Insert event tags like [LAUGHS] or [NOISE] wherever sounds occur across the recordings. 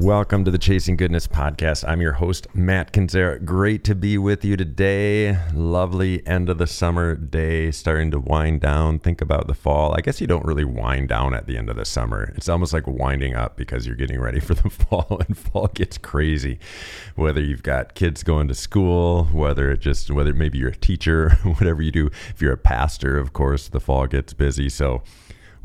Welcome to the Chasing Goodness podcast. I'm your host, Matt Kendziera. Great to be with you today. Lovely end of the summer day, starting to wind down. Think about the fall. I guess you don't really wind down at the end of the summer. It's almost like winding up because you're getting ready for the [LAUGHS] fall, and fall gets crazy. Whether you've got kids going to school, whether it just, whether maybe you're a teacher, [LAUGHS] whatever you do. If you're a pastor, of course, the fall gets busy. So,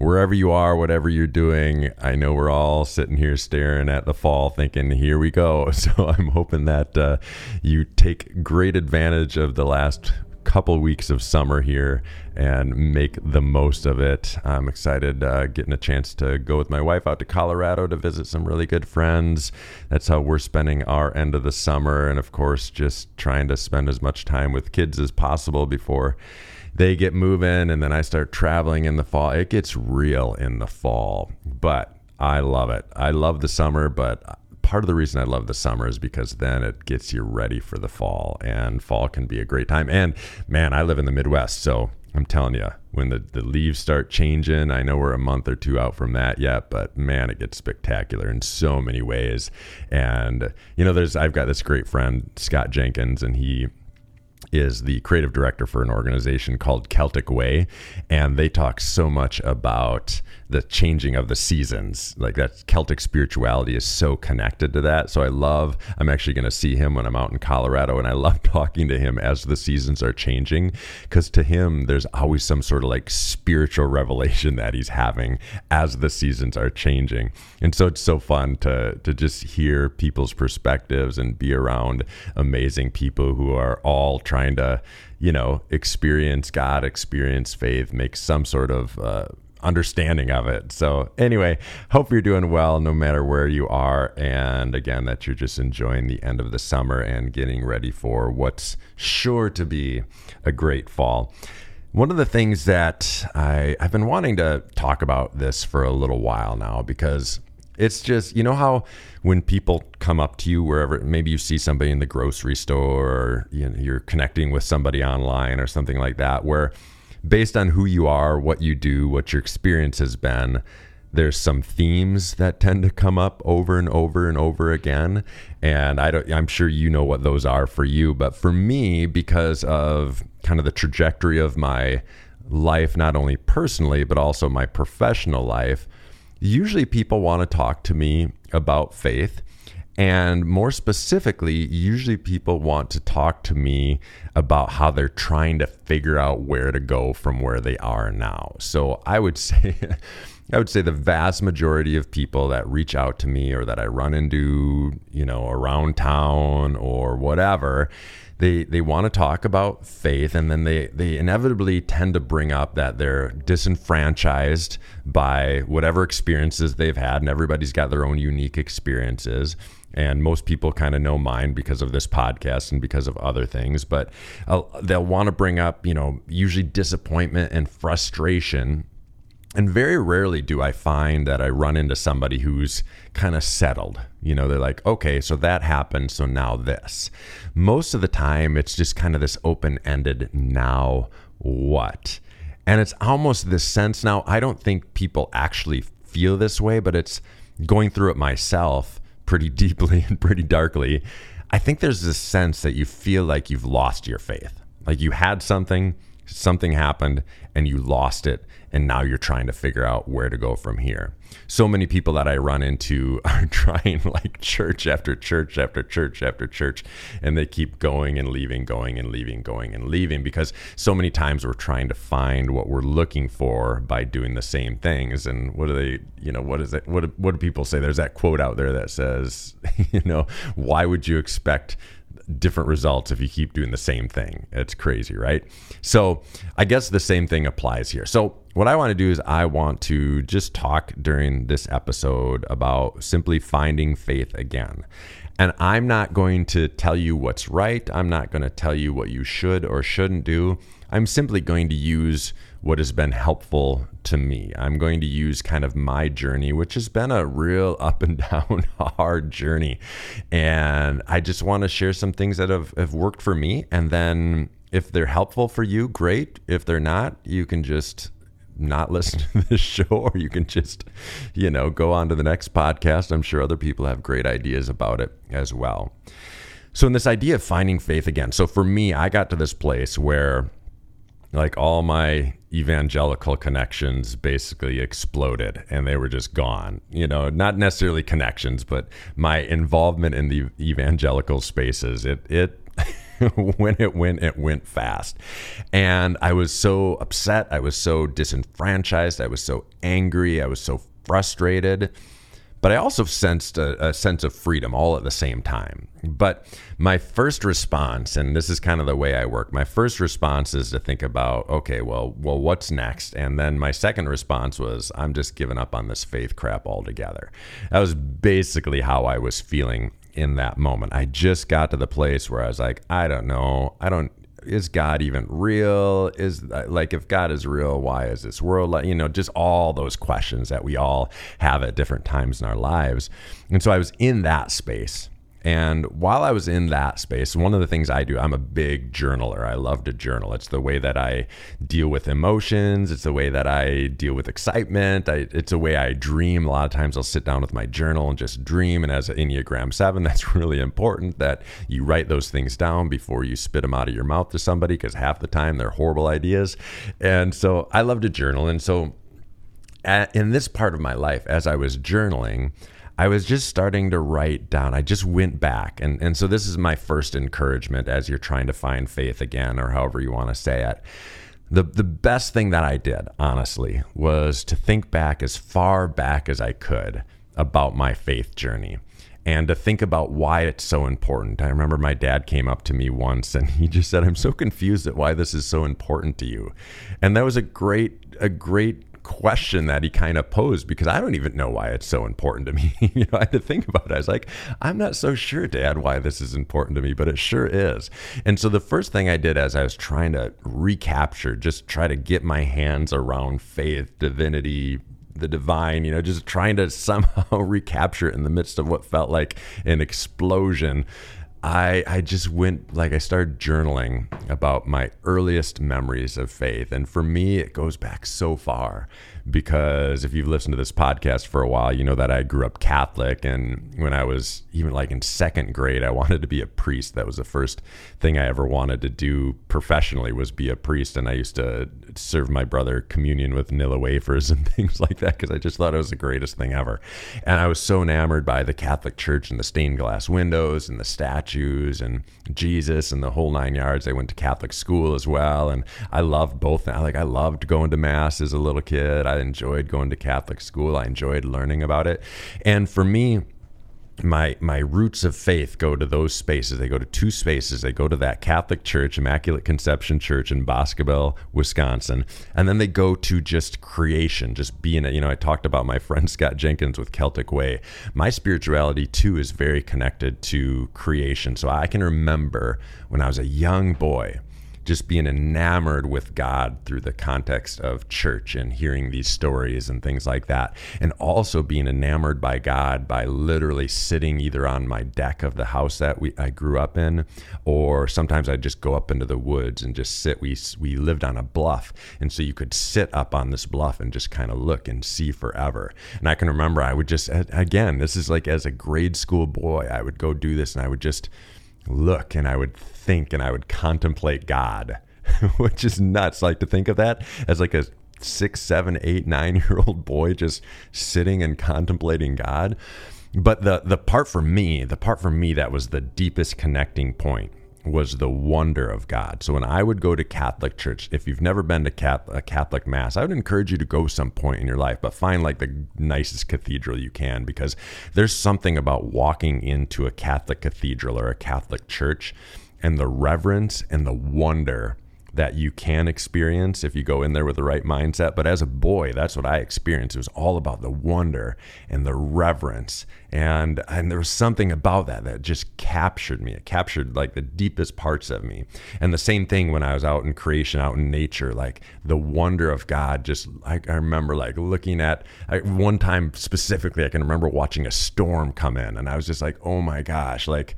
wherever you are, whatever you're doing, I know we're all sitting here staring at the fall thinking, here we go. [LAUGHS] So I'm hoping that uh, you take great advantage of the last couple weeks of summer here and make the most of it. I'm excited uh, getting a chance to go with my wife out to Colorado to visit some really good friends. That's how we're spending our end of the summer. And of course, just trying to spend as much time with kids as possible before they get moving and then I start traveling in the fall. It gets real in the fall, but I love it. I love the summer, but part of the reason I love the summer is because then it gets you ready for the fall, and fall can be a great time. And man, I live in the Midwest, so I'm telling you, when the, the leaves start changing, I know we're a month or two out from that yet, but man, it gets spectacular in so many ways. And, you know, there's, I've got this great friend, Scott Jenkins, and he is the creative director for an organization called Celtic Way, and they talk so much about the changing of the seasons. Like that Celtic spirituality is so connected to that. So I love, I'm actually going to see him when I'm out in Colorado, and I love [LAUGHS] talking to him as the seasons are changing because to him, there's always some sort of like spiritual revelation [LAUGHS] that he's having as the seasons are changing. And so it's so fun to, to just hear people's perspectives and be around amazing people who are all trying to, you know, experience God, experience faith, make some sort of, uh, understanding of it. So, anyway, hope you're doing well no matter where you are. And again, that you're just enjoying the end of the summer and getting ready for what's sure to be a great fall. One of the things that I, I've been wanting to talk about this for a little while now because it's just, you know, how when people come up to you wherever, maybe you see somebody in the grocery store or you know, you're connecting with somebody online or something like that, where based on who you are, what you do, what your experience has been, there's some themes that tend to come up over and over and over again. And i don't i'm sure you know what those are for you. But for me because of kind of the trajectory of my life not only personally but also my professional life usually people want to talk to me about faith and more specifically, usually people want to talk to me about how they're trying to figure out where to go from where they are now. So I would [LAUGHS] say, I would say the vast majority of people that reach out to me or that I run into, you know, around town or whatever, they they want to talk about faith and then they they inevitably tend to bring up that they're disenfranchised by whatever experiences they've had and everybody's got their own unique experiences and most people kind of know mine because of this podcast and because of other things but uh, they'll want to bring up you know usually disappointment and frustration and very rarely do I find that I run into somebody who's kind of settled. You know, they're like, okay, so that happened, so now this. Most of the time, it's just kind of this open ended, now what? And it's almost this sense now, I don't think people actually feel this way, but it's going through it myself pretty deeply and pretty darkly, I think there's this sense that you feel like you've lost your faith. Like you had something, something happened, and you lost it and now you're trying to figure out where to go from here. So many people that I run into [LAUGHS] are trying like church after church after church after church, and they keep going and leaving, going and leaving, going and leaving because so many times we're trying to find what we're looking for by doing the same things. And what do they, you know, what is it? What, what do people say? There's that quote out there that says, [LAUGHS] you know, why would you expect different results if you keep doing the same thing. It's crazy, right? So I guess the same thing applies here. So what I want to do is I want to just talk during this episode about simply finding faith again. And I'm not going to tell you what's right. I'm not going to tell you what you should or shouldn't do. I'm simply going to use what has been helpful to me. I'm going to use kind of my journey, which has been a real [LAUGHS] up and down hard journey. And I just want to share some things that have, have worked for me. And then if they're helpful for you, great. If they're not, you can just not [LAUGHS] listen to this show or you can just you know go on to the next podcast i'm sure other people have great ideas about it as well so in this idea of finding faith again so for me i got to this place where like all my evangelical connections basically exploded and they were just gone you know not necessarily connections but my involvement in the evangelical spaces it it [LAUGHS] when it went, it went fast. And I was so upset. I was so disenfranchised. I was so angry. I was so frustrated. But I also sensed a, a, sense of freedom all at the same time. But my first response, and this is kind of the way I work, my first response is to think about, okay, well, well, what's next? And then my second response was, I'm just giving up on this faith crap altogether. That was basically how I was feeling in that moment. I just got to the place where I was like, I don't know. I don't is God even real? Is uh, like if God is real, why is this world like, you know, just all those questions that we all have at different times in our lives. And so I was in that space and while I was in that space, one of the things I do, I'm a big journaler. I love to journal. It's the way that I deal with emotions. It's the way that I deal with excitement. I, it's a way I dream. A lot of times I'll sit down with my journal and just dream. And as an Enneagram 7, [LAUGHS] that's really important that you write those things down before you spit them out of your mouth to somebody because half the time they're horrible ideas. And so I love to journal. And so at, in this part of my life, as I was journaling, I was just starting to write down. I just went back. And, and so this is my first encouragement as you're trying to find faith again, or however you want to say it. The, the best thing that I did, honestly, was to think back as far back as I could about my faith journey and to think about why it's so important. I remember my dad came up to me once and he just said, "I'm so confused at why this is so important to you." And that was a great a great question that he kind of posed because I don't even know why it's so important to me. [LAUGHS] you know, I had to think about it. I was like, I'm not so sure, Dad, why this is important to me, but it sure is. And so the first thing I did as I was trying to recapture, just try to get my hands around faith, divinity, the divine, you know, just trying to [LAUGHS] somehow recapture it in the midst of what felt like an explosion. I I just went like I started journaling about my earliest memories of faith and for me it goes back so far because if you've listened to this podcast for a while, you know that I grew up Catholic. And when I was even like in second grade, I [LAUGHS] wanted to be a priest. That was the first thing I ever wanted to do professionally was be a priest. And I used to serve my brother communion with Nilla wafers [LAUGHS] and things like that because I just thought it was the greatest thing ever. And I was so enamored by the Catholic Church and the stained glass windows and the statues and Jesus and the whole nine yards. I went to Catholic school as well. And I loved both. Like I loved going to mass as a little kid. I enjoyed going to Catholic school. I enjoyed learning about it. And for me, my my roots of faith go to those spaces. They go to two spaces. They go to that Catholic Church, Immaculate Conception Church in Boscobel, Wisconsin, and then they go to just creation, just being. You know, I talked about my friend Scott Jenkins with Celtic Way. My spirituality too is very connected to creation. So I can remember when I was a young boy just being enamored with God through the context of church and hearing these stories and things like that. And also being enamored by God by literally sitting either on my deck of the house that we, I grew up in, or sometimes I'd just go up into the woods and just sit. We, we lived on a bluff. And so you could sit up on this bluff and just kind of look and see forever. And I can remember I would just, again, this is like as a grade school boy, I would go do this and I would just look and I would think and I would contemplate God, [LAUGHS] which is nuts. Like to think of that as like a six, seven, eight, nine year old [LAUGHS] boy just sitting and contemplating God. But the the part for me, the part for me that was the deepest connecting point was the wonder of God. So when I would go to Catholic church, if you've never been to a Catholic mass, I would encourage you to go some point in your life, but find like the nicest cathedral you can because there's something about walking into a Catholic cathedral or a Catholic church and the reverence and the wonder that you can experience if you go in there with the right mindset. But as a boy, that's what I experienced. It was all about the wonder and the reverence. And and there was something about that that just captured me. It captured like the deepest parts of me. And the same thing when I was out in creation, out in nature, like the wonder of God. Just like I remember like looking at I, one time specifically, I can remember watching a storm come in, and I was just like, oh my gosh, like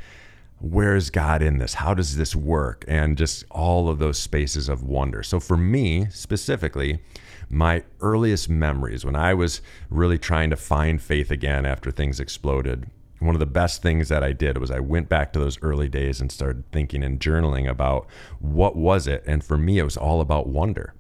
where's God in this? How does this work? And just all of those spaces of wonder. So for me specifically, my earliest memories when I was really trying to find faith again after things exploded, one of the best things that I did was I went back to those early days and started thinking and journaling about what was it. And for me, it was all about wonder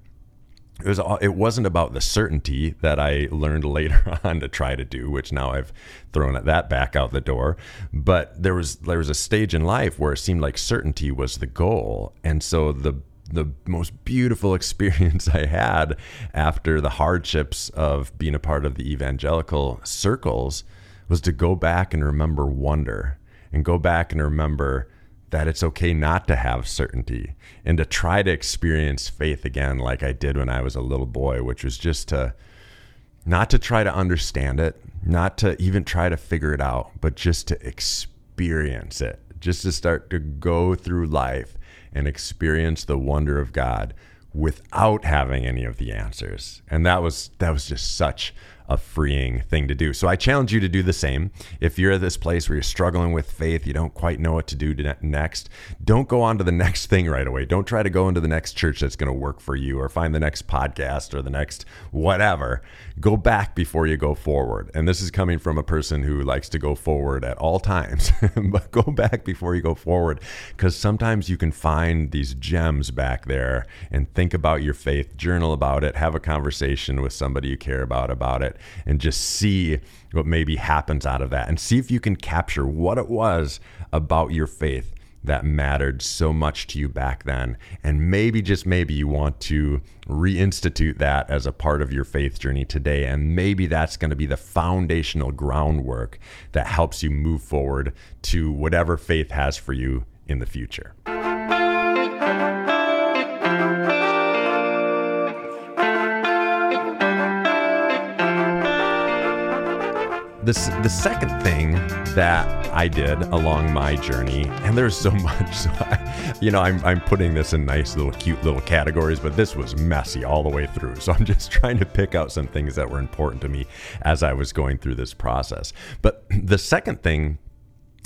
it was it wasn't about the certainty that I learned [LAUGHS] later on to try to do, which now I've thrown that back out the door. But there was there was a stage in life where it seemed like certainty was the goal, and so the the most beautiful [LAUGHS] experience I had after the hardships of being a part of the evangelical circles was to go back and remember wonder and go back and remember that it's okay not to have certainty and to try to experience faith again like I did when I was a little boy, which was just to not to try to understand it, not to even try to figure it out, but just to experience it, just to start to go through life and experience the wonder of God without having any of the answers. And that was that was just such a freeing thing to do. So I challenge you to do the same. If you're at this place where you're struggling with faith, you don't quite know what to do next, don't go on to the [LAUGHS] next thing right away. Don't try to go into the next church that's going to work for you or find the next podcast or the next whatever. Go back before you go forward. And this is coming from a person who likes to go forward at all times, [LAUGHS] but go back before you go forward because sometimes you can find these gems back there and think about your faith, journal about it, have a conversation with somebody you care about about it and just see what maybe happens out of that and see if you can capture what it was about your faith that mattered so much to you back then. And maybe, just maybe, you want to reinstitute that as a part of your faith journey today. And maybe that's going to be the foundational groundwork that helps you move forward to whatever faith has for you in the future. The, the second thing that I did along my journey, and there's so [LAUGHS] much, so I, you know, I'm, I'm putting this in nice little cute little categories, but this was messy all the way through. So [LAUGHS] I'm just trying to pick out some things that were important to me as I was going through this process. But [CLEARS THROAT] the second thing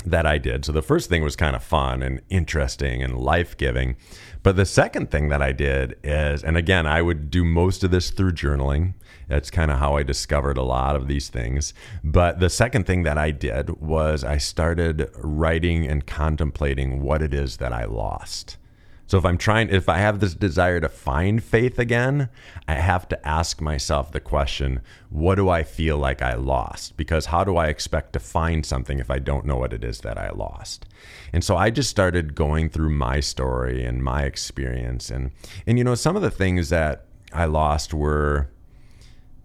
that I did, so the first thing was kind of fun and interesting and life giving. But the second thing that I did is, and again, I would do most of this through journaling. That's kind of how I discovered a lot of these things. But the second thing that I did was I started writing and contemplating what it is that I lost. So if I'm trying, if I have this desire to find faith again, I have to ask myself the question, what do I feel like I lost? Because how do I expect to find something if I don't know what it is that I lost? And so I just started going through my story and my experience. And, and you know, some of the things that I lost were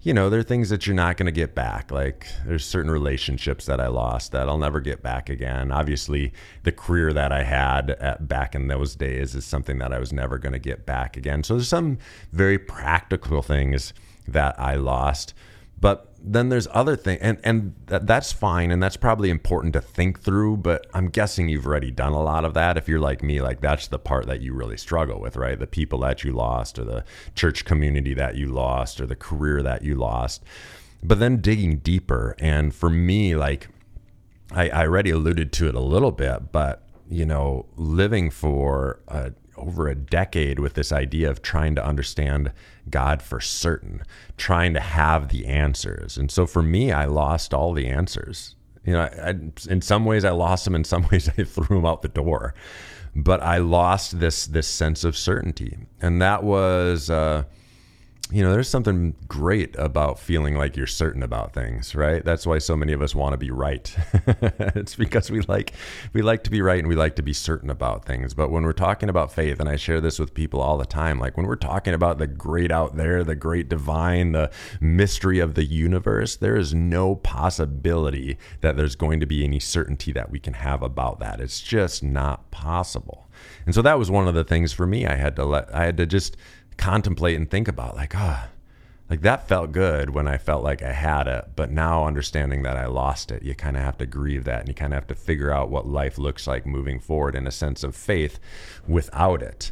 you know, there are things that you're not going to get back. Like there's certain relationships that I lost that I'll never get back again. Obviously, the career that I had at, back in those days is something that I was never going to get back again. So there's some very practical things that I lost. But then there's other things, and and that's fine, and that's probably important to think through. But I'm guessing you've already done a lot of that. If you're like me, like that's the part that you really struggle with, right? The people that you lost, or the church community that you lost, or the career that you lost. But then digging deeper, and for me, like I, I already alluded to it a little bit, but you know, living for a over a decade with this idea of trying to understand God for certain, trying to have the answers. And so for me, I lost all the answers. You know, I, in some ways I lost them, in some [LAUGHS] ways I threw them out the door. But I lost this this sense of certainty, and that was. Uh, you know, there's something great about feeling like you're certain about things, right? That's why so many of us want to be right. [LAUGHS] it's because we like we like to be right and we like to be certain about things. But when we're talking about faith, and I share this with people all the time, like when we're talking about the great out there, the great divine, the mystery of the universe, there is no possibility that there's going to be any certainty that we can have about that. It's just not possible. And so that was one of the things for me I had to let I had to just contemplate and think about like ah oh, like that felt good when I felt like I had it, but now understanding that I lost it, you kind of have to grieve that and you kind of have to figure out what life looks like moving forward in a sense of faith without it.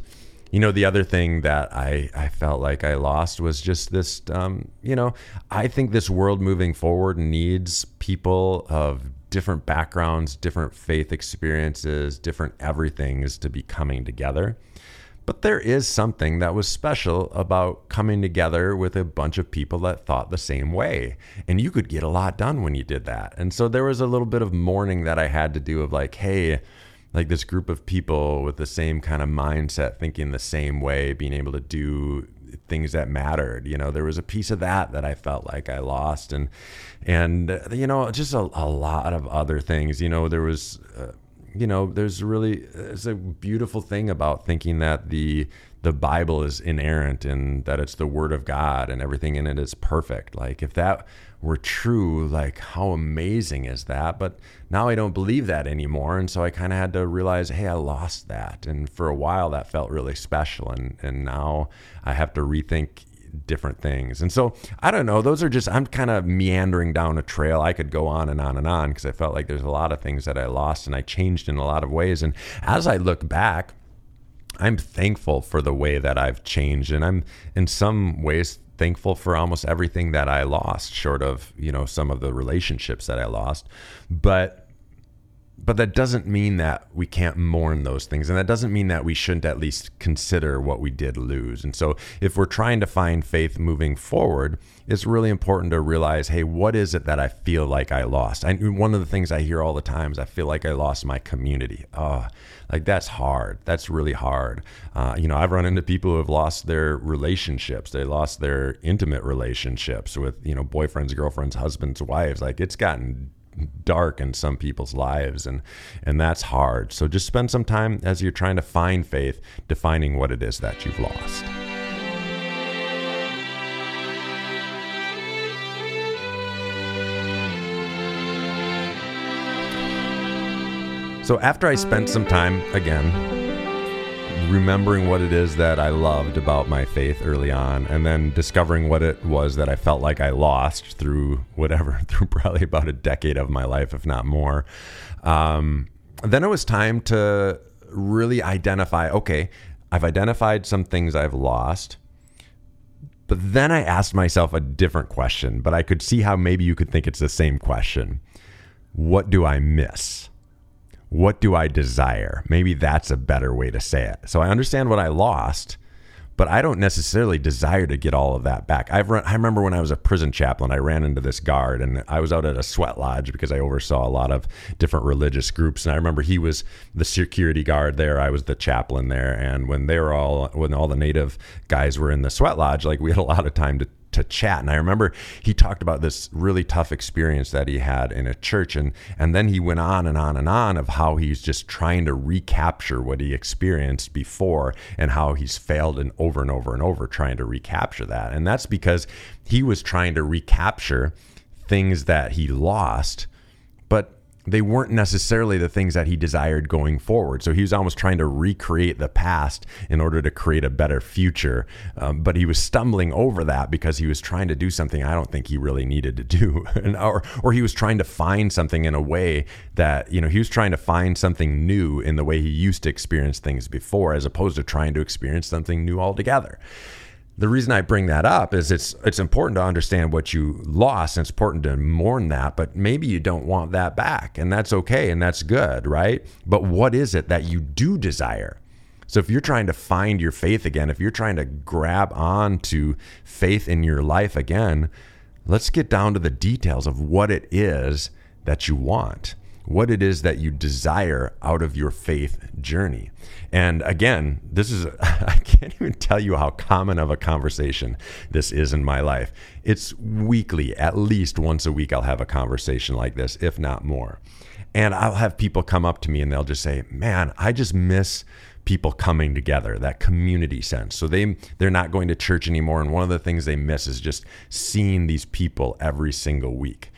You know, the other thing that I, I felt like I lost was just this, um, you know, I think this world moving forward needs people of different backgrounds, different faith experiences, different everythings to be coming together. But there is something that was special about coming together with a bunch of people that thought the same way. And you could get a lot done when you did that. And so there was a little bit of mourning that I had to do of like, hey, like this group of people with the same kind of mindset, thinking the same way, being able to do things that mattered. You know, there was a piece of that that I felt like I lost, and and you know, just a, a lot of other things. You know, there was. Uh, you know, there's really it's a beautiful thing about thinking that the the Bible is inerrant and that it's the Word of God and everything in it is perfect. Like if that were true, like how amazing is that? But now I don't believe that anymore, and so I kind of had to realize, hey, I lost that. And for a while, that felt really special, and and now I have to rethink different things. And so I don't know. Those are just, I'm kind of meandering down a trail. I could go on and on and on because I felt like there's a lot of things that I lost and I changed in a lot of ways. And as I look back, I'm thankful for the way that I've changed. And I'm in some ways thankful for almost everything that I lost, short of, you know, some of the relationships that I lost. But but that doesn't mean that we can't mourn those things and that doesn't mean that we shouldn't at least consider what we did lose. And so if we're trying to find faith moving forward it's really important to realize hey what is it that i feel like i lost? I, one of the things i hear all the time is i feel like i lost my community. Oh like that's hard. That's really hard. Uh, you know i've run into people who have lost their relationships. They lost their intimate relationships with you know boyfriends girlfriends husbands wives. Like it's gotten dark in some people's lives and and that's hard. So just spend some time as you're trying to find faith defining what it is that you've lost. So after i spent some time again remembering what it is that I loved about my faith early on, and then discovering what it was that I felt like I lost through whatever, [LAUGHS] through probably about a decade of my life, if not more. Um, then it was time to really identify okay, I've identified some things I've lost. But then I asked myself a different question, but I could see how maybe you could think it's the same question. What do I miss? What do I desire? Maybe that's a better way to say it. So I understand what I lost, but I don't necessarily desire to get all of that back. I've run, I remember when I was a prison chaplain, I ran into this guard and I was out at a sweat lodge because I oversaw a lot of different religious groups. And I remember he was the security guard there. I was the chaplain there. And when they were all, when all the native guys were in the sweat lodge, like we had a lot of time to to chat. And I remember he talked about this really tough experience that he had in a church. And, and then he went on and on and on of how he's just trying to recapture what he experienced before and how he's failed and over and over and over trying to recapture that. And that's because he was trying to recapture things that he lost, but they weren't necessarily the things that he desired going forward. So he was almost trying to recreate the past in order to create a better future. Um, but he was stumbling over that because he was trying to do something I don't think he really needed to do, [LAUGHS] or or he was trying to find something in a way that you know he was trying to find something new in the way he used to experience things before, as opposed to trying to experience something new altogether the reason I bring that up is it's it's important to understand what you lost and it's important to mourn that, but maybe you don't want that back and that's okay and that's good, right? But what is it that you do desire? So if you're trying to find your faith again, if you're trying to grab on to faith in your life again, let's get down to the details of what it is that you want. What it is that you desire out of your faith journey. And again, this is, [LAUGHS] I can't even tell you how common of a conversation this is in my life. It's weekly, at least once a week, I'll have a conversation like this, if not more. And I'll have people come up to me and they'll just say, Man, I just miss people coming together that community sense so they they're not going to church anymore and one of the things they miss is just seeing these people every single week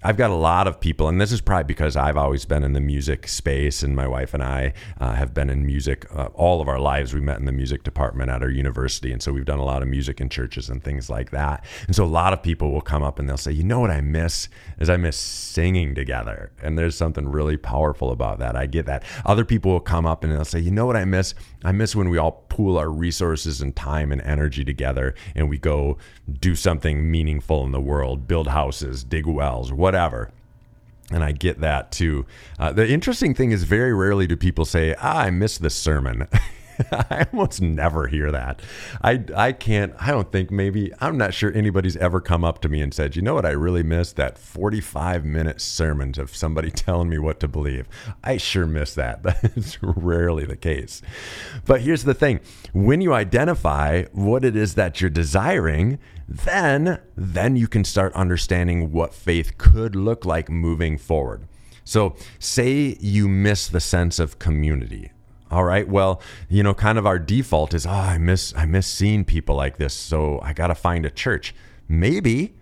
I've got a lot of people, and this is probably because I've always been in the music space, and my wife and I uh, have been in music uh, all of our lives. We met in the music department at our university, and so we've done a lot of music in churches and things like that. And so a lot of people will come up and they'll say, "You know what I miss is I miss singing together," and there's something really powerful about that. I get that. Other people will come up and they'll say, "You know what I miss? I miss when we all pool our resources and time and energy together, and we go do something meaningful in the world, build houses, dig wells." Whatever. And I get that too. Uh, the interesting thing is, very rarely do people say, ah, I missed the sermon. [LAUGHS] I almost never hear that. I, I can't, I don't think maybe, I'm not sure anybody's ever come up to me and said, you know what, I really missed that 45 minute sermon of somebody [LAUGHS] telling me what to believe. I sure miss that. [LAUGHS] That's rarely the case. But here's the thing when you identify what it is that you're desiring, then then you can start understanding what faith could look like moving forward. So, say you miss the sense of community. All right. Well, you know, kind of our default is, oh, I miss I miss seeing people like this, so I got to find a church. Maybe,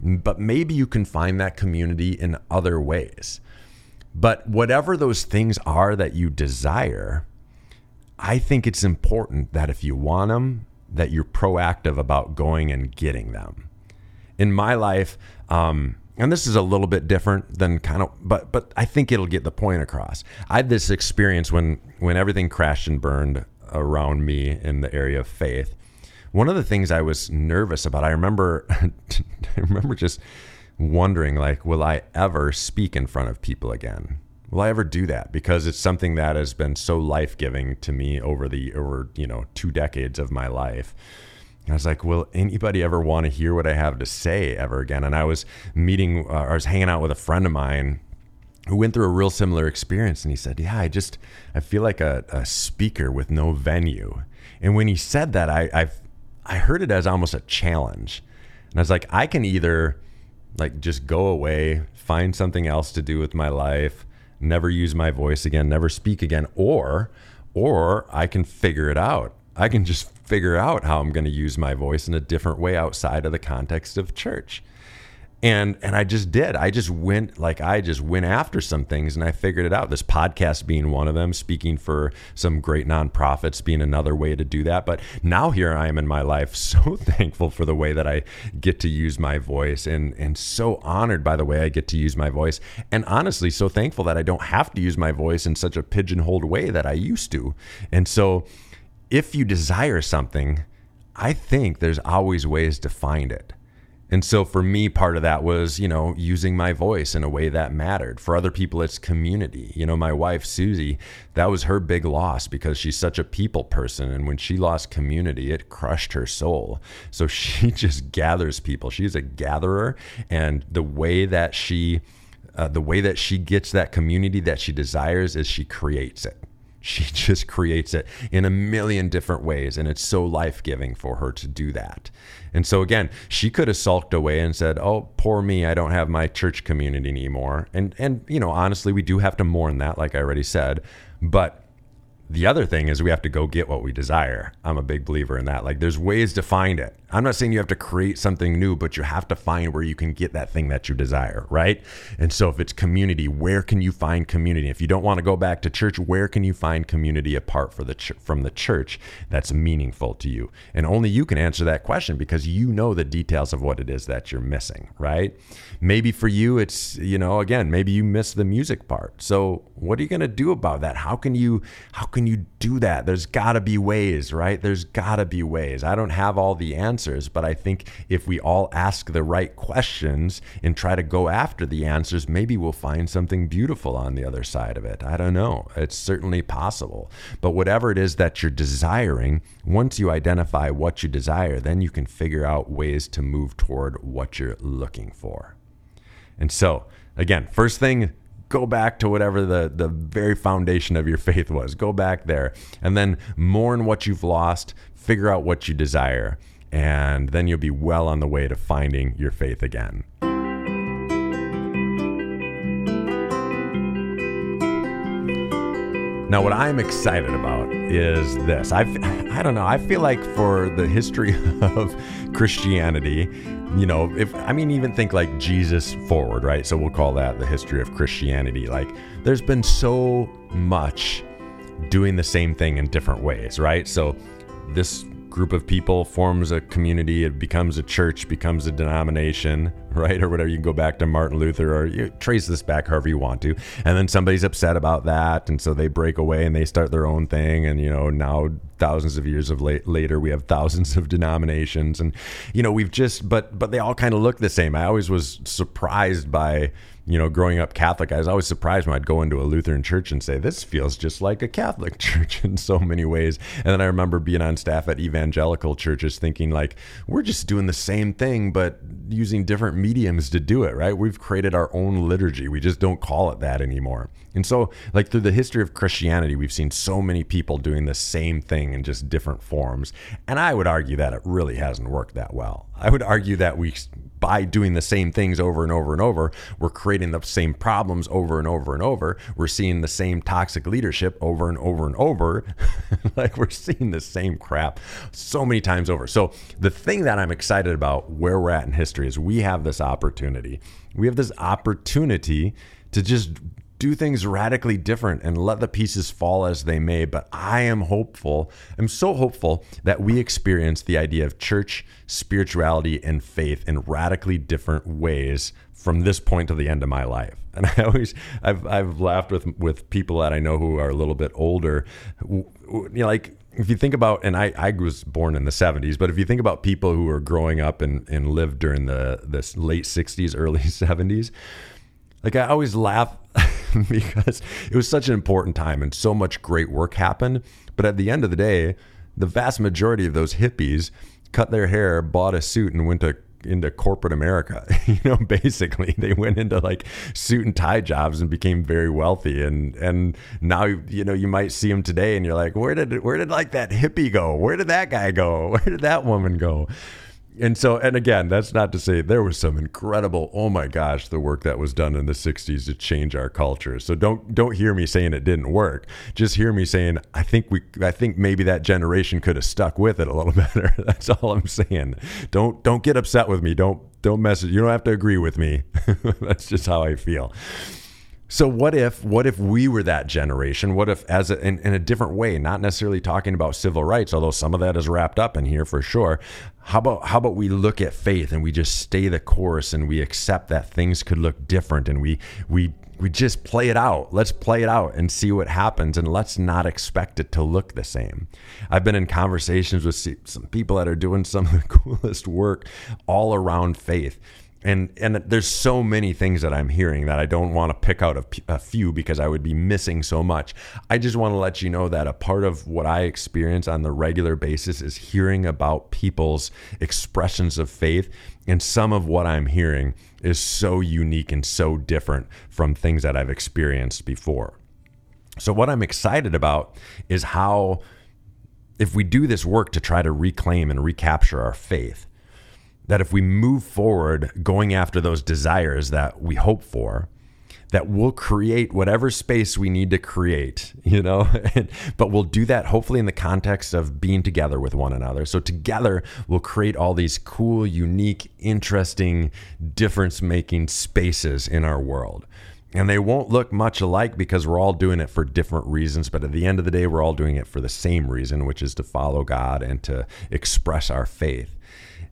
but maybe you can find that community in other ways. But whatever those things are that you desire, I think it's important that if you want them, that you're proactive about going and getting them. In my life, um, and this is a little bit different than kind of, but but I think it'll get the point across. I had this experience when when everything crashed and burned around me in the area of faith. One of the things I was nervous about, I remember, [LAUGHS] I remember just wondering, like, will I ever speak in front of people again? Will I ever do that? Because it's something that has been so life giving to me over the over you know two decades of my life. I was like, will anybody ever want to hear what I have to say ever again? And I was meeting, uh, I was hanging out with a friend of mine who went through a real similar experience, and he said, "Yeah, I just I feel like a, a speaker with no venue." And when he said that, I I I heard it as almost a challenge, and I was like, I can either like just go away, find something else to do with my life never use my voice again, never speak again, or or I can figure it out. I can just figure out how I'm going to use my voice in a different way outside of the context of church and and I just did. I just went like I just went after some things and I figured it out. This podcast being one of them, speaking for some great nonprofits being another way to do that. But now here I am in my life, [LAUGHS] so thankful for the way that I get to use my voice and and so honored by the way I get to use my voice. And honestly, so thankful that I don't have to use my voice in such a pigeonholed way that I used to. And so if you desire something, I think there's always ways to find it. And so for me, part of that was, you know, using my voice in a way that mattered. For other people, it's community. You know, my wife, Susie, that was her big loss because she's such a people person. And when she lost community, it crushed her soul. So [LAUGHS] she just gathers people. She's a gatherer. And the way that she, uh, the way that she gets that community that she desires is she creates it she [LAUGHS] just creates it in a million different ways and it's so life-giving for her to do that. And so again she could have sulked away and said oh poor me i don't have my church community anymore. And and you know honestly we do have to mourn that like i already said but the other thing is we have to go get what we desire. I'm a big believer in that. Like there's ways to find it. I'm not saying you have to create something new, but you have to find where you can get that thing that you desire, right? And so if it's community, where can you find community? If you don't want to go back to church, where can you find community apart for the ch- from the church that's meaningful to you? And only you can answer that question because you know the details of what it is that you're missing, right? Maybe for you it's, you know, again, maybe you miss the music part. So what are you going to do about that? How can you how can you do that? There's got to be ways, right? There's got to be ways. I don't have all the answers, but I think if we all ask the right questions and try to go after the answers, maybe we'll find something beautiful on the other side of it. I don't know. It's certainly possible. But whatever it is that you're desiring, once you identify what you desire, then you can figure out ways to move toward what you're looking for. And so, again, first thing go back to whatever the, the very foundation of your faith was. Go back there and then mourn what you've lost, figure out what you desire, and then you'll be well on the way to finding your faith again. Now, what I'm excited about is this. I [LAUGHS] I don't know. I feel like for the history [LAUGHS] of Christianity, you know, if I mean, even think like Jesus forward, right? So we'll call that the history of Christianity. Like, there's been so much doing the same thing in different ways, right? So this group of people forms a community, it becomes a church, becomes a denomination, [LAUGHS] right? Or whatever. You can go back to Martin Luther or you trace this back however you want to. And then somebody's upset about that. And so they break away and they start their own thing. And, you know, now thousands of years of late, later, we have [LAUGHS] thousands of denominations. And, you know, we've just, but, but they all kind of look the same. I always was surprised by, you know, growing up Catholic, I was always surprised when I'd go into a Lutheran church and say, this feels just like a Catholic [LAUGHS] church in so many ways. And then I remember being on staff at evangelical churches thinking, like, we're just doing the same thing, but using different mediums to do it, right? We've created our own liturgy. We just don't call it that anymore. And so, like, through the history of Christianity, we've seen so many people doing the same thing in just different forms. And I would argue that it really hasn't worked that well. I would argue that we by doing the same things over and over and over, we're creating the same problems over and over and over. We're seeing the same toxic leadership over and over and over. [LAUGHS] like we're seeing the same crap so many times over. So, the thing that I'm excited about where we're at in history is we have this opportunity. We have this opportunity to just do things radically different and let the pieces fall as they may. But I am hopeful, I'm so hopeful that we experience the idea of church, spirituality, and faith in radically different ways from this point to the end of my life. [LAUGHS] And I always, I've, I've laughed with, with people that I know who are a little bit older, you know, like, if you think about, and I, I was born in the 70s, but if you think about people who are growing up and, and lived during the this late 60s, early [LAUGHS] 70s, like I always laugh [LAUGHS] [LAUGHS] because it was such an important time and so much great work happened. But at the end of the day, the vast majority of those hippies cut their hair, bought a suit, and went to into corporate America. [LAUGHS] you know, basically they went into like suit and tie jobs and became very wealthy. And and now you know you might see them today, and you're like, where did where did like that hippie go? Where did that guy go? [LAUGHS] Where did that woman go? And so and again that's not to say there was some incredible oh my gosh the work that was done in the 60s to change our culture. So don't don't hear me saying it didn't work. Just hear me saying i think we i think maybe that generation could have stuck with it a little [LAUGHS] better. That's all i'm saying. Don't don't get upset with me. Don't don't message you don't have to agree with me. [LAUGHS] That's just how i feel so what if what if we were that generation? What if as a, in, in, a different way, not necessarily talking about civil rights, although some of that is wrapped up in here for sure. How about how about we look at faith and we just stay the course and we accept that things could look different and we we we just play it out. Let's play it out and see what happens and let's not expect it to look the same. I've been in conversations with some people that are doing some of the [LAUGHS] coolest work all around faith and and there's so many things that I'm hearing that I don't want to pick out a, a, few because I would be missing so much. I just want to let you know that a part of what I experience on the regular basis is hearing about people's expressions of faith, and some of what I'm hearing is so unique and so different from things that I've experienced before. So what I'm excited about is how if we do this work to try to reclaim and recapture our faith that if we move forward going after those desires that we hope for, that we'll create whatever space we need to create, [LAUGHS] you know, but we'll do that hopefully in the context of being together with one another. So together we'll create all these cool, unique, interesting, difference making spaces in our world. And they won't look much alike because we're all doing it for different reasons. But at the end of the day, we're all doing it for the same reason, which is to follow God and to express our faith.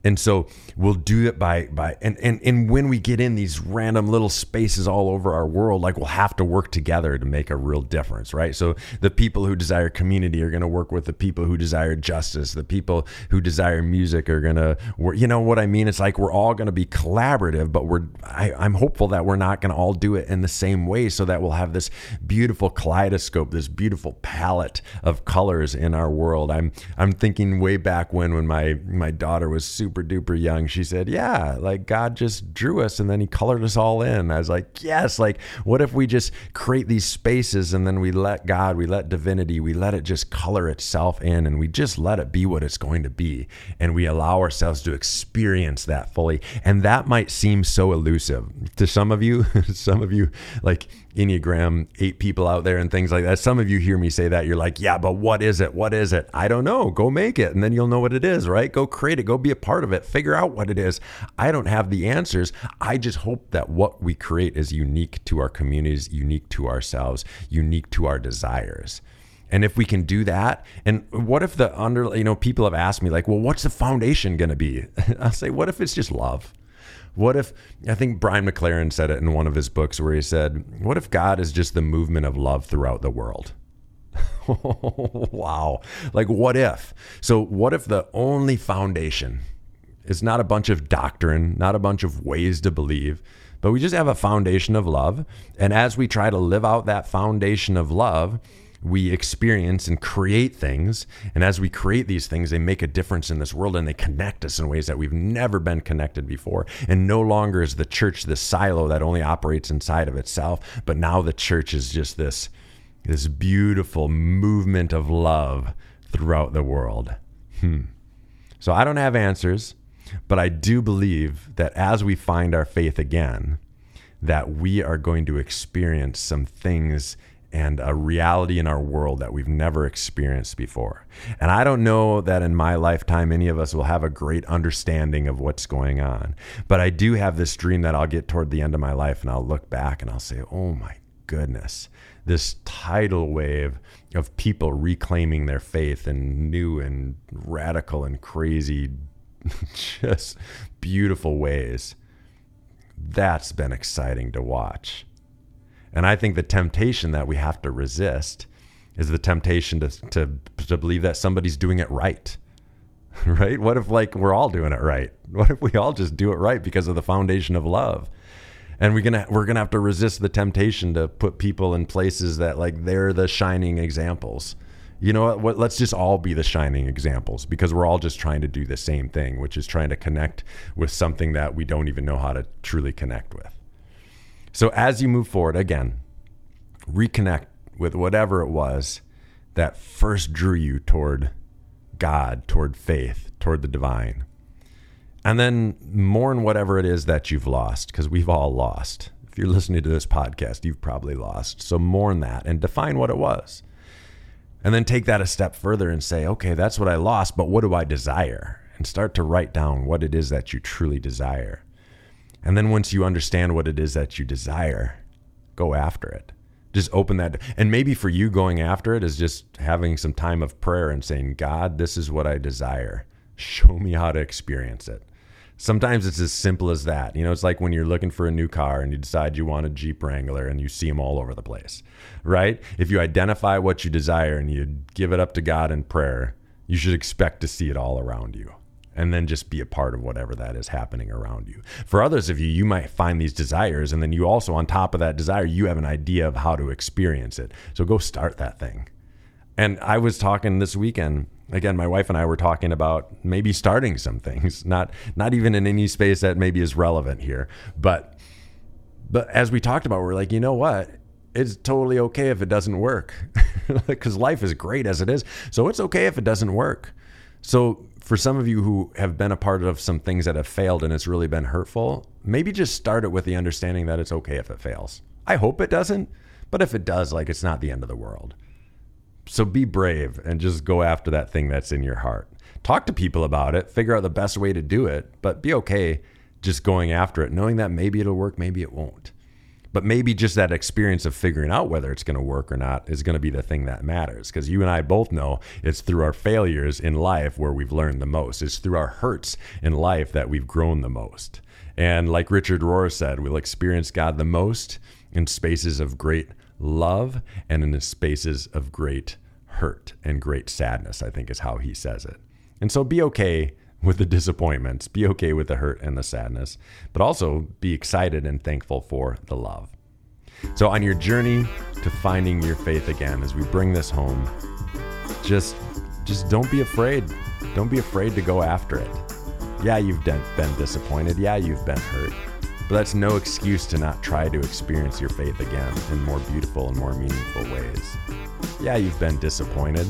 And so we'll do it by by and, and and when we get in these random little spaces all over our world, like we'll have to work together to make a real difference, right? So the people who desire community are going to work with the people who desire justice. The people who desire music are going to work. You know what I mean? It's like we're all going to be collaborative, but we're I, I'm hopeful that we're not going to all do it in the same way, so that we'll have this beautiful kaleidoscope, this beautiful palette of colors in our world. I'm I'm thinking way back when when my my daughter was super super duper young, she said, Yeah, like God just drew us and then he colored us all in. I was like, Yes, like what if we just create these spaces and then we let God, we let divinity, we let it just color itself in and we just let it be what it's going to be. And we allow ourselves to experience that fully. And that might seem so elusive to some of you. [LAUGHS] some of you, like, Enneagram eight people out there and things like that. Some of you hear me say that. You're like, yeah, but what is it? What is it? I don't know. Go make it and then you'll know what it is, right? Go create it. Go be a part of it. Figure out what it is. I don't have the answers. I just hope that what we create is unique to our communities, unique to ourselves, unique to our desires. And if we can do that, and what if the under, you know, people have asked me, like, well, what's the foundation going to be? [LAUGHS] I'll say, what if it's just love? What if, I think Brian McLaren said it in one of his books where he said, What if God is just the movement of love throughout the world? [LAUGHS] wow. Like, what if? So, what if the only foundation is not a bunch of doctrine, not a bunch of ways to believe, but we just have a foundation of love? And as we try to live out that foundation of love, we experience and create things. And as we create these things, they make a difference in this world and they connect us in ways that we've never been connected before. And no longer is the church this silo that only operates inside of itself, but now the church is just this, this beautiful movement of love throughout the world. Hmm. So I don't have answers, but I do believe that as we find our faith again, that we are going to experience some things and a reality in our world that we've never experienced before. And I don't know that in my lifetime any of us will have a great understanding of what's going on. But I do have this dream that I'll get toward the end of my life and I'll look back and I'll say, oh my goodness, this tidal wave of people reclaiming their faith in new and radical and crazy, [LAUGHS] just beautiful ways. That's been exciting to watch. And I think the temptation that we have to resist is the temptation to, to, to believe that somebody's doing it right. [LAUGHS] Right? What if like we're all doing it right? What if we all just do it right because of the foundation of love? And we're gonna we're gonna have to resist the temptation to put people in places that like they're the shining examples. You know what? Let's just all be the shining examples because we're all just trying to do the same thing, which is trying to connect with something that we don't even know how to truly connect with. So as you move forward, again, reconnect with whatever it was that first drew you toward God, toward faith, toward the divine. And then mourn whatever it is that you've lost, because we've all lost. If you're listening to this podcast, you've probably lost. So mourn that and define what it was. And then take that a step further and say, okay, that's what I lost, but what do I desire? And start to write down what it is that you truly desire. And then once you understand what it is that you desire, go after it. Just open that. And maybe for you, going after it is just having some time of prayer and saying, God, this is what I desire. Show me how to experience it. Sometimes it's as simple as that. You know, it's like when you're looking for a new car and you decide you want a Jeep Wrangler and you see them all over the place, right? If you identify what you desire and you give it up to God in prayer, you should expect to see it all around you and then just be a part of whatever that is happening around you. For others of you, you might find these desires, and then you also, on top of that desire, you have an idea of how to experience it. So go start that thing. And I was talking this weekend. Again, my wife and I were talking about maybe starting some things, [LAUGHS] not not even in any space that maybe is relevant here, but but as we talked about, we're like, you know what? It's totally okay if it doesn't work, [LAUGHS] because life is great as it is. So it's okay if it doesn't work. So for some of you who have been a part of some things that have failed and it's really been hurtful, maybe just start it with the understanding that it's okay if it fails. I hope it doesn't, but if it does, like it's not the end of the world. So be brave and just go after that thing that's in your heart. Talk to people about it, figure out the best way to do it, but be okay just going after it, knowing that maybe it'll work, maybe it won't. But maybe just that experience of figuring out whether it's going to work or not is going to be the thing that matters. Because you and I both know it's through our failures in life where we've learned the most. It's through our hurts in life that we've grown the most. And like Richard Rohr said, we'll experience God the most in spaces of great love and in the spaces of great hurt and great sadness, I think is how he says it. And so be okay with the disappointments, be okay with the hurt and the sadness, but also be excited and thankful for the love. So, on your journey to finding your faith again, as we bring this home, just just don't be afraid. Don't be afraid to go after it. Yeah, you've been disappointed. Yeah, you've been hurt. But that's no excuse to not try to experience your faith again in more beautiful and more meaningful ways. Yeah, you've been disappointed,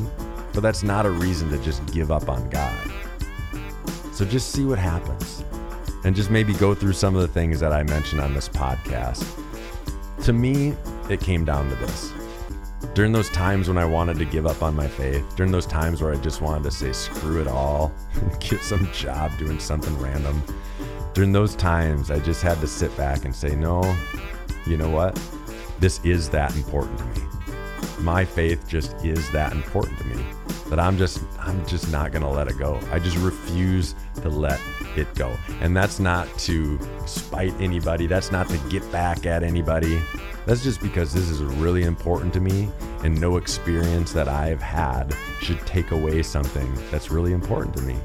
but that's not a reason to just give up on God. So just see what happens and just maybe go through some of the things that I mentioned on this podcast. To me, it came down to this. During those times when I wanted to give up on my faith, during those times where I just wanted to say screw it all and [LAUGHS] get some job doing something random, during those times I just had to sit back and say, no, you know what? This is that important to me. My faith just is that important to me that I'm just I'm just not going to let it go. I just refuse to let it go. And that's not to spite anybody. That's not to get back at anybody. That's just because this is really important to me and no experience that I've had should take away something that's really important to me.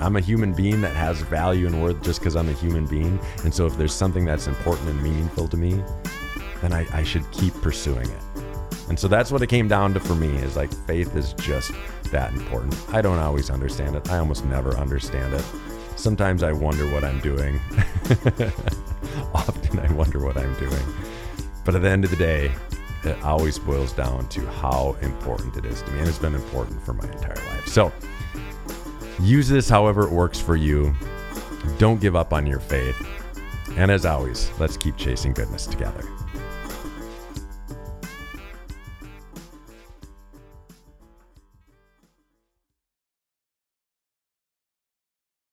I'm a human being that has value and worth just because I'm a human being. And so if there's something that's important and meaningful to me, then I, I should keep pursuing it. And so that's what it came down to for me is like faith is just that important. I don't always understand it. I almost never understand it. Sometimes I wonder what I'm doing. [LAUGHS] Often I wonder what I'm doing. But at the end of the day, it always boils down to how important it is to me. And it's been important for my entire life. So use this however it works for you. Don't give up on your faith. And as always, let's keep chasing goodness together.